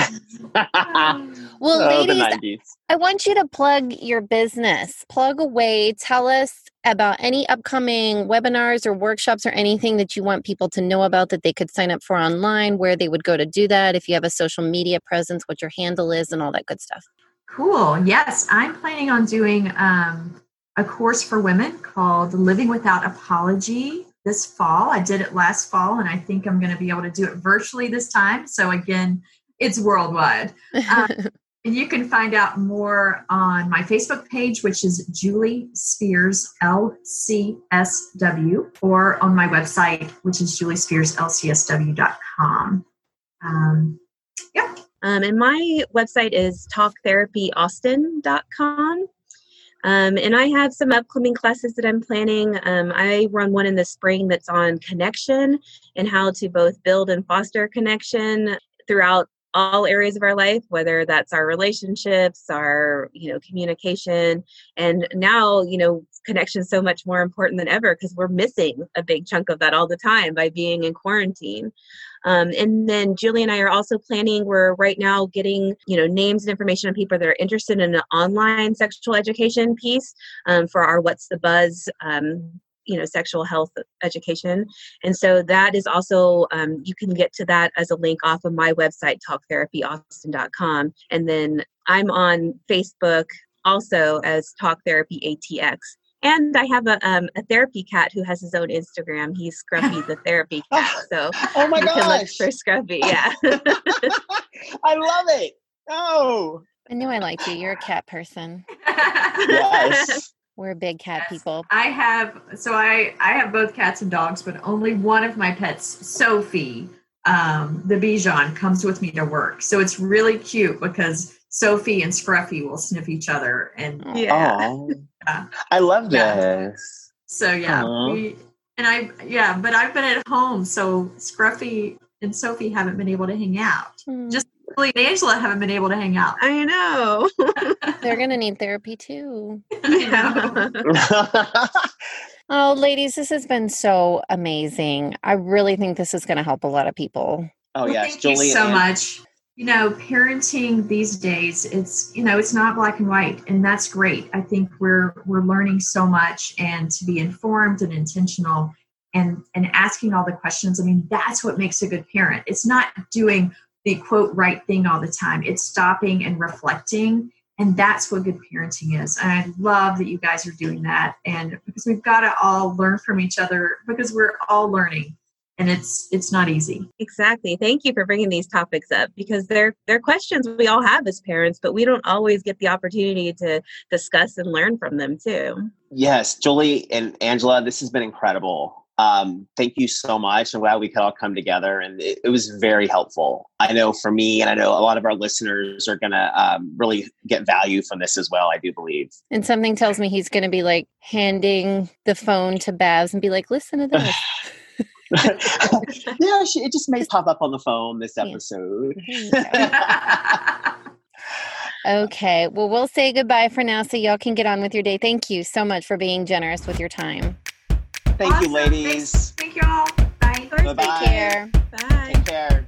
well, oh, ladies, I want you to plug your business. Plug away. Tell us about any upcoming webinars or workshops or anything that you want people to know about that they could sign up for online, where they would go to do that. If you have a social media presence, what your handle is, and all that good stuff. Cool. Yes, I'm planning on doing um, a course for women called Living Without Apology this fall. I did it last fall, and I think I'm going to be able to do it virtually this time. So, again, it's worldwide. Um, And you can find out more on my Facebook page, which is Julie Spears LCSW, or on my website, which is juliespearslcsw.com. Um, yeah. Um, and my website is talktherapyaustin.com. Um, and I have some upcoming classes that I'm planning. Um, I run one in the spring that's on connection and how to both build and foster connection throughout all areas of our life whether that's our relationships our you know communication and now you know connection is so much more important than ever because we're missing a big chunk of that all the time by being in quarantine. Um, and then Julie and I are also planning, we're right now getting, you know, names and information on people that are interested in an online sexual education piece um, for our What's the Buzz um, you know sexual health education and so that is also um, you can get to that as a link off of my website talktherapyaustin.com and then i'm on facebook also as talk therapy atx and I have a um, a therapy cat who has his own Instagram. He's Scruffy the therapy cat. So oh my you gosh. can look for Scruffy. Yeah. I love it. Oh. I knew I liked you. You're a cat person. Yes. We're big cat Yes. people. I have so I I have both cats and dogs, but only one of my pets, Sophie, um, the Bichon, comes with me to work. So it's really cute because Sophie and Scruffy will sniff each other, and Yeah. Yeah. I love Yeah. this. so yeah, we and I yeah, but I've been at home, so Scruffy and Sophie haven't been able to hang out. Hmm. Just Julie and Angela haven't been able to hang out. I know. They're going to need therapy too. Oh, ladies, this has been so amazing. I really think this is going to help a lot of people. oh Well, yes, thank Julie. you so and- much. You know, parenting these days, it's you know, it's not black and white, and that's great. I think we're we're learning so much, and to be informed and intentional, and and asking all the questions. I mean, that's what makes a good parent. It's not doing the quote right thing all the time. It's stopping and reflecting, and that's what good parenting is. And I love that you guys are doing that, and because we've got to all learn from each other because we're all learning, and it's it's not easy. Exactly. Thank you for bringing these topics up because they're they're questions we all have as parents, but we don't always get the opportunity to discuss and learn from them too. Yes, Julie and Angela, this has been incredible. Um, thank you so much. I'm glad we could all come together, and it, it was very helpful. I know for me, and I know a lot of our listeners are going to um, really get value from this as well. I do believe. And something tells me he's going to be like handing the phone to Babs and be like, listen to this. yeah, she, it just may pop up on the phone this episode. Okay. Well, we'll say goodbye for now so y'all can get on with your day. Thank you so much for being generous with your time. Thank you, ladies. Thanks. Thank you all. Bye. Bye-bye. Take care. Bye. Take care.